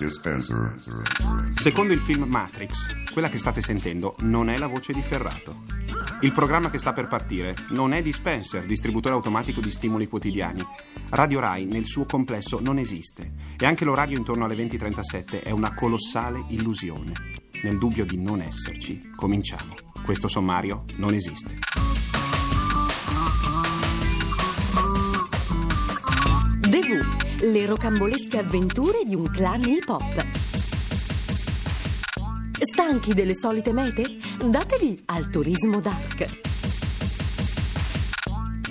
Dispenser. Secondo il film Matrix, quella che state sentendo non è la voce di Ferrato. Il programma che sta per partire non è Dispenser, distributore automatico di stimoli quotidiani. Radio Rai nel suo complesso non esiste e anche l'orario intorno alle 20.37 è una colossale illusione. Nel dubbio di non esserci, cominciamo. Questo sommario non esiste. The Who, le rocambolesche avventure di un clan hip hop. Stanchi delle solite mete? Datevi al turismo dark.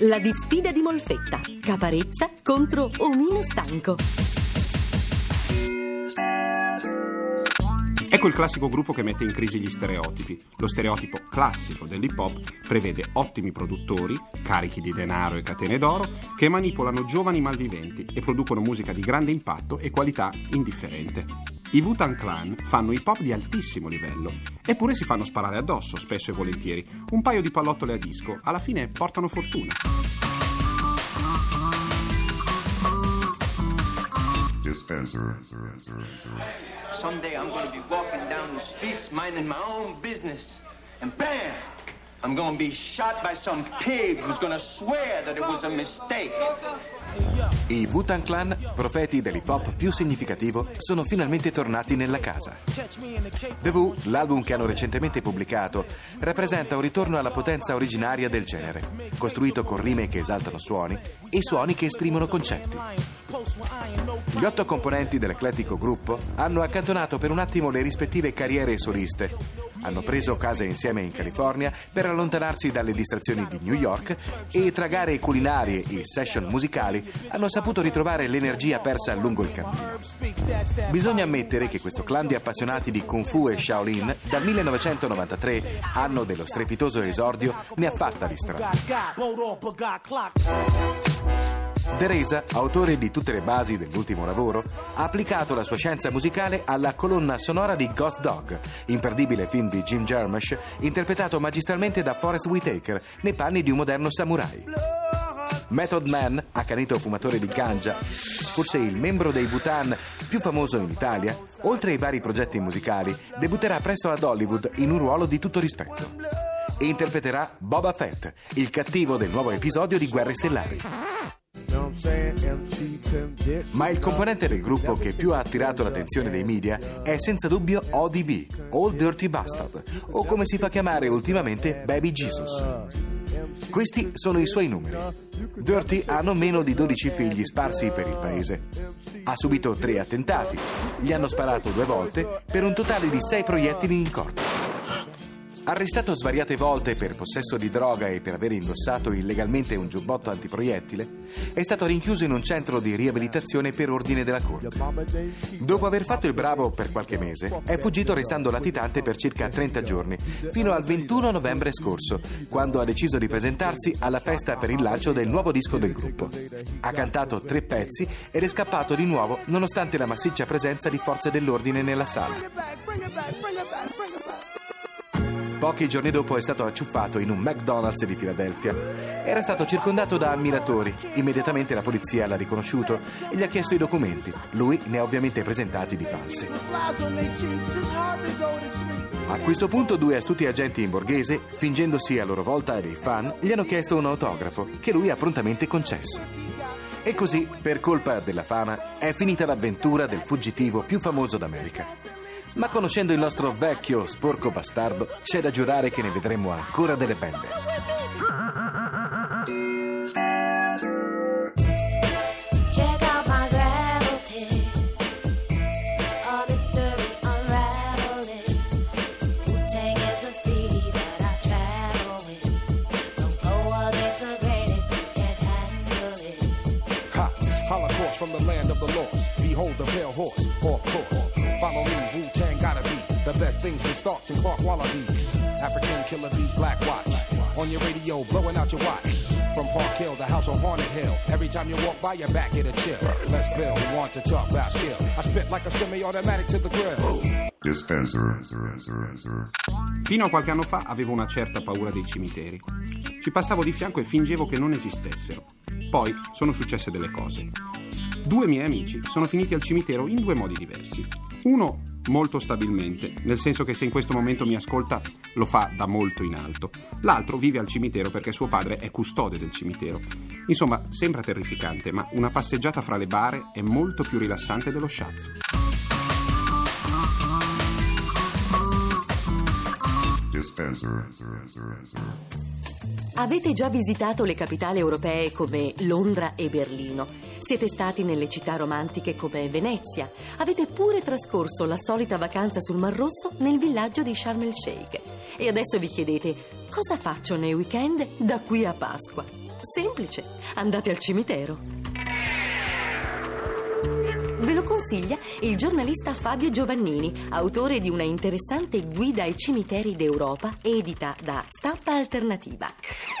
La disfida di Molfetta, Caparezza contro Omino Stanco. Ecco il classico gruppo che mette in crisi gli stereotipi. Lo stereotipo classico dell'hip hop prevede ottimi produttori, carichi di denaro e catene d'oro, che manipolano giovani malviventi e producono musica di grande impatto e qualità indifferente. I Wu-Tang Clan fanno hip hop di altissimo livello, eppure si fanno sparare addosso, spesso e volentieri. Un paio di pallottole a disco, alla fine portano fortuna. Someday I'm going to be walking down the streets minding my own business. And bam! I'm to be shot by some pig who's to swear that it was a mistake. I Wu-Tang Clan, profeti dell'hip hop più significativo, sono finalmente tornati nella casa. The Wu, l'album che hanno recentemente pubblicato, rappresenta un ritorno alla potenza originaria del genere, costruito con rime che esaltano suoni e suoni che esprimono concetti. Gli otto componenti dell'eclettico gruppo hanno accantonato per un attimo le rispettive carriere soliste. Hanno preso casa insieme in California per allontanarsi dalle distrazioni di New York e tra gare culinarie e session musicali hanno saputo ritrovare l'energia persa lungo il cammino. Bisogna ammettere che questo clan di appassionati di Kung Fu e Shaolin dal 1993, anno dello strepitoso esordio, ne ha fatta di strada. Deresa, autore di tutte le basi dell'ultimo lavoro, ha applicato la sua scienza musicale alla colonna sonora di Ghost Dog, imperdibile film di Jim Jarmusch, interpretato magistralmente da Forrest Whitaker nei panni di un moderno samurai. Method Man, accanito fumatore di ganja, forse il membro dei Bhutan più famoso in Italia, oltre ai vari progetti musicali, debutterà presto ad Hollywood in un ruolo di tutto rispetto. Interpreterà Boba Fett, il cattivo del nuovo episodio di Guerre Stellari. Ma il componente del gruppo che più ha attirato l'attenzione dei media è senza dubbio ODB, Old Dirty Bastard, o come si fa chiamare ultimamente Baby Jesus. Questi sono i suoi numeri. Dirty ha non meno di 12 figli sparsi per il paese. Ha subito tre attentati, gli hanno sparato due volte per un totale di sei proiettili in corpo. Arrestato svariate volte per possesso di droga e per aver indossato illegalmente un giubbotto antiproiettile, è stato rinchiuso in un centro di riabilitazione per ordine della Corte. Dopo aver fatto il bravo per qualche mese, è fuggito restando latitante per circa 30 giorni, fino al 21 novembre scorso, quando ha deciso di presentarsi alla festa per il lancio del nuovo disco del gruppo. Ha cantato tre pezzi ed è scappato di nuovo nonostante la massiccia presenza di forze dell'ordine nella sala. Pochi giorni dopo è stato acciuffato in un McDonald's di Filadelfia. Era stato circondato da ammiratori. Immediatamente la polizia l'ha riconosciuto e gli ha chiesto i documenti. Lui ne ha ovviamente presentati di falsi. A questo punto due astuti agenti in borghese, fingendosi a loro volta dei fan, gli hanno chiesto un autografo che lui ha prontamente concesso. E così, per colpa della fama, è finita l'avventura del fuggitivo più famoso d'America. Ma conoscendo il nostro vecchio sporco bastardo, c'è da giurare che ne vedremo ancora delle belle. Check out my gravel pit. All this dirty unraveling. Wu-Tang is a city that I travel with. Don't go against the grain if you can't handle it. Ha! Holocaust from the land of the lost. Behold the pale horse, or course. Follow me, Wu Tang gotta be the best things in starts and Clark Wallabies. African killer bees, black watch. On your radio, blowing out your watch. From Park Hill, the house on Haunted Hill. Every time you walk by, your back get a chill. Let's build, we want to talk about skill. I spit like a semi-automatic to the grill. Dispenser. Fino a qualche anno fa avevo una certa paura dei cimiteri. Ci passavo di fianco e fingevo che non esistessero. Poi sono successe delle cose. Due miei amici sono finiti al cimitero in due modi diversi. Uno molto stabilmente, nel senso che se in questo momento mi ascolta lo fa da molto in alto. L'altro vive al cimitero perché suo padre è custode del cimitero. Insomma, sembra terrificante, ma una passeggiata fra le bare è molto più rilassante dello sciazzo. Avete già visitato le capitali europee come Londra e Berlino. Siete stati nelle città romantiche come Venezia. Avete pure trascorso la solita vacanza sul Mar Rosso nel villaggio di Sharm el Sheikh. E adesso vi chiedete cosa faccio nei weekend da qui a Pasqua? Semplice, andate al cimitero. Ve lo consiglia il giornalista Fabio Giovannini, autore di una interessante guida ai cimiteri d'Europa edita da Stampa Alternativa.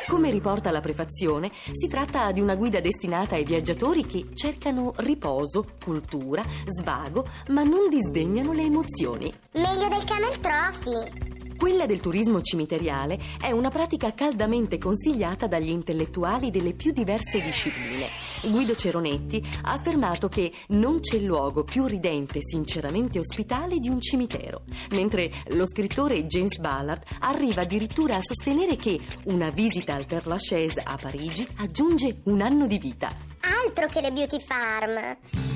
Come riporta la prefazione, si tratta di una guida destinata ai viaggiatori che cercano riposo, cultura, svago, ma non disdegnano le emozioni. Meglio del Camel Trophy. Quella del turismo cimiteriale è una pratica caldamente consigliata dagli intellettuali delle più diverse discipline. Guido Ceronetti ha affermato che non c'è luogo più ridente e sinceramente ospitale di un cimitero, mentre lo scrittore James Ballard arriva addirittura a sostenere che una visita al Père Lachaise a Parigi aggiunge un anno di vita. Altro che le beauty farm.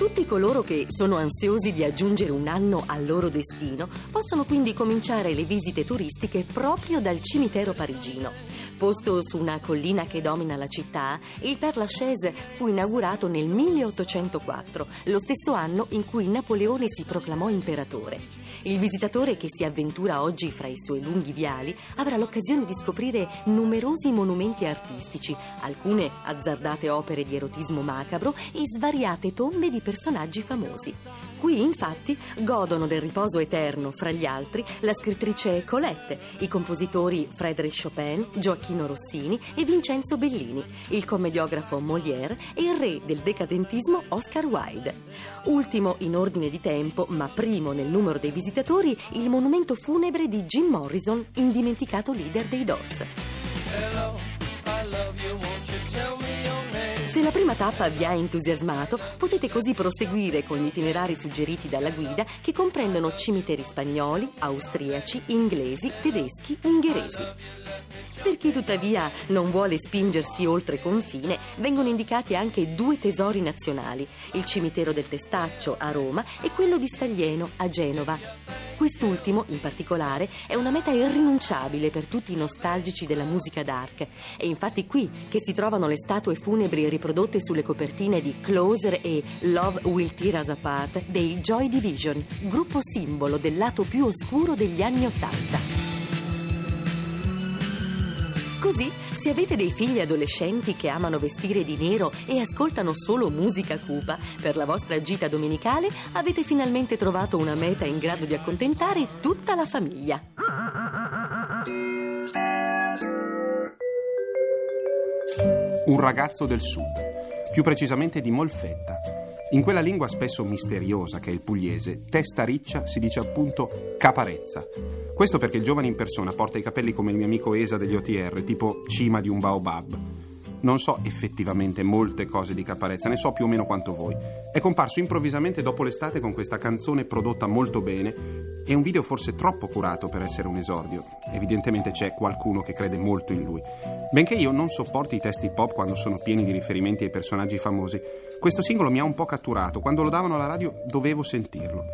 Tutti coloro che sono ansiosi di aggiungere un anno al loro destino possono quindi cominciare le visite turistiche proprio dal cimitero parigino. Posto su una collina che domina la città, il Père Lachaise fu inaugurato nel 1804, lo stesso anno in cui Napoleone si proclamò imperatore. Il visitatore che si avventura oggi fra i suoi lunghi viali avrà l'occasione di scoprire numerosi monumenti artistici, alcune azzardate opere di erotismo macabro e svariate tombe di personaggi famosi. Qui, infatti, godono del riposo eterno, fra gli altri, la scrittrice Colette, i compositori Frédéric Chopin, Gioacchino Rossini e Vincenzo Bellini, il commediografo Molière e il re del decadentismo Oscar Wilde. Ultimo in ordine di tempo, ma primo nel numero dei visitatori, il monumento funebre di Jim Morrison, indimenticato leader dei Doors. Se la prima tappa vi ha entusiasmato, potete così proseguire con gli itinerari suggeriti dalla guida che comprendono cimiteri spagnoli, austriaci, inglesi, tedeschi, ungheresi. Per chi tuttavia non vuole spingersi oltre confine, vengono indicati anche due tesori nazionali, il cimitero del Testaccio a Roma e quello di Staglieno a Genova. Quest'ultimo, in particolare, è una meta irrinunciabile per tutti i nostalgici della musica dark. È infatti qui che si trovano le statue funebri riprodotte sulle copertine di Closer e Love Will Tear Us Apart dei Joy Division, gruppo simbolo del lato più oscuro degli anni Ottanta. Così, se avete dei figli adolescenti che amano vestire di nero e ascoltano solo musica cupa, per la vostra gita domenicale avete finalmente trovato una meta in grado di accontentare tutta la famiglia. Un ragazzo del sud, più precisamente di Molfetta. In quella lingua spesso misteriosa che è il pugliese, testa riccia si dice appunto caparezza. Questo perché il giovane in persona porta i capelli come il mio amico Esa degli OTR, tipo cima di un baobab. Non so effettivamente molte cose di Caparezza, ne so più o meno quanto voi. È comparso improvvisamente dopo l'estate con questa canzone prodotta molto bene e un video forse troppo curato per essere un esordio. Evidentemente c'è qualcuno che crede molto in lui. Benché io non sopporti i testi pop quando sono pieni di riferimenti ai personaggi famosi, questo singolo mi ha un po' catturato. Quando lo davano alla radio dovevo sentirlo.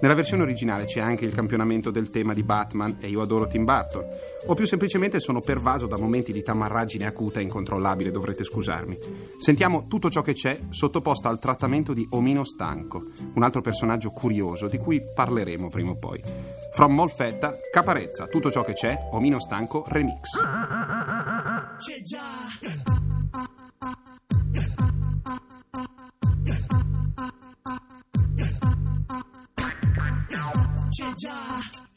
Nella versione originale c'è anche il campionamento del tema di Batman e io adoro Tim Burton. O più semplicemente sono pervaso da momenti di tamarraggine acuta e incontrollabile, dovrete scusarmi. Sentiamo tutto ciò che c'è sottoposto al trattamento di Omino Stanco, un altro personaggio curioso di cui parleremo prima o poi. From Molfetta, Caparezza, tutto ciò che c'è, Omino Stanco, Remix. C'è già! C'è già!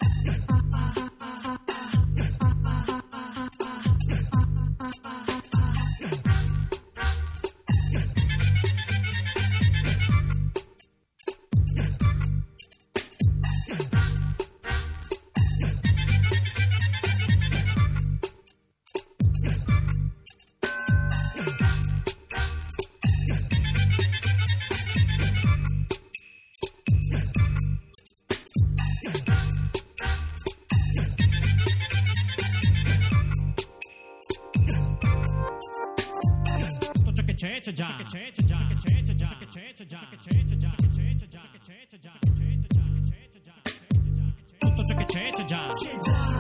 Tutto ciò che c'è c'è già.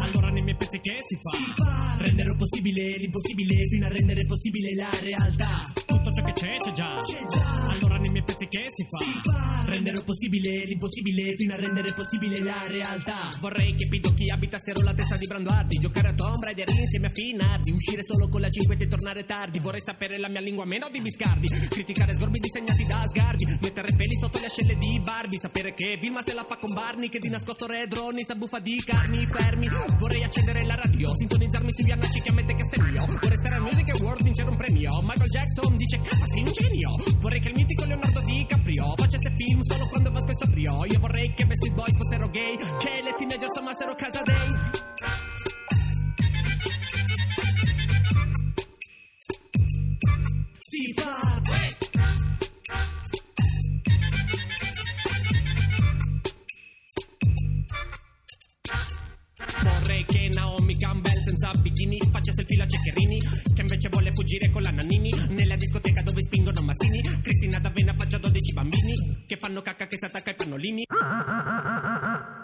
Allora nei miei pezzi che si fa? Rendere possibile l'impossibile fino a rendere possibile la realtà. Ciò che c'è c'è già. Allora nei miei pezzi che si fa? Rendere possibile l'impossibile fino a rendere possibile la realtà. Vorrei che pidocchi abitassero la testa di Branduardi, giocare a Tomb Raider insieme a Finardi, uscire solo con la 5 e tornare tardi. Vorrei sapere la mia lingua meno di biscardi, criticare sgorbi disegnati da sgarbi, mettere peli sotto le ascelle di Barbie, sapere che Vilma se la fa con Barney, che di nascosto redroni sa buffa di carni fermi. Vorrei accendere la radio, sintonizzarmi su Iannacci che ammette che stemmio. Vorrei stare al Music Award, vincere un premio. Michael Jackson dice cazzo sei un genio. Vorrei che il mitico Leonardo DiCaprio facesse film solo quando va spesso brio. Io vorrei che Backstreet Boys fossero gay, che le teenagers amassero casa dei.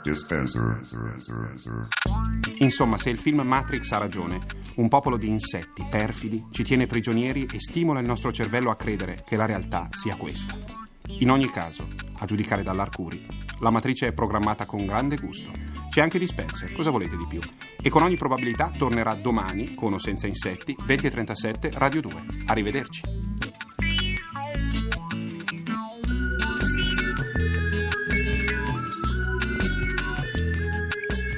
Dispenser. Insomma, se il film Matrix ha ragione, un popolo di insetti perfidi ci tiene prigionieri e stimola il nostro cervello a credere che la realtà sia questa. In ogni caso, a giudicare dall'Arcuri, la matrice è programmata con grande gusto. C'è anche Dispenser, cosa volete di più? E con ogni probabilità tornerà domani, con o senza insetti, 20.37 Radio 2. Arrivederci.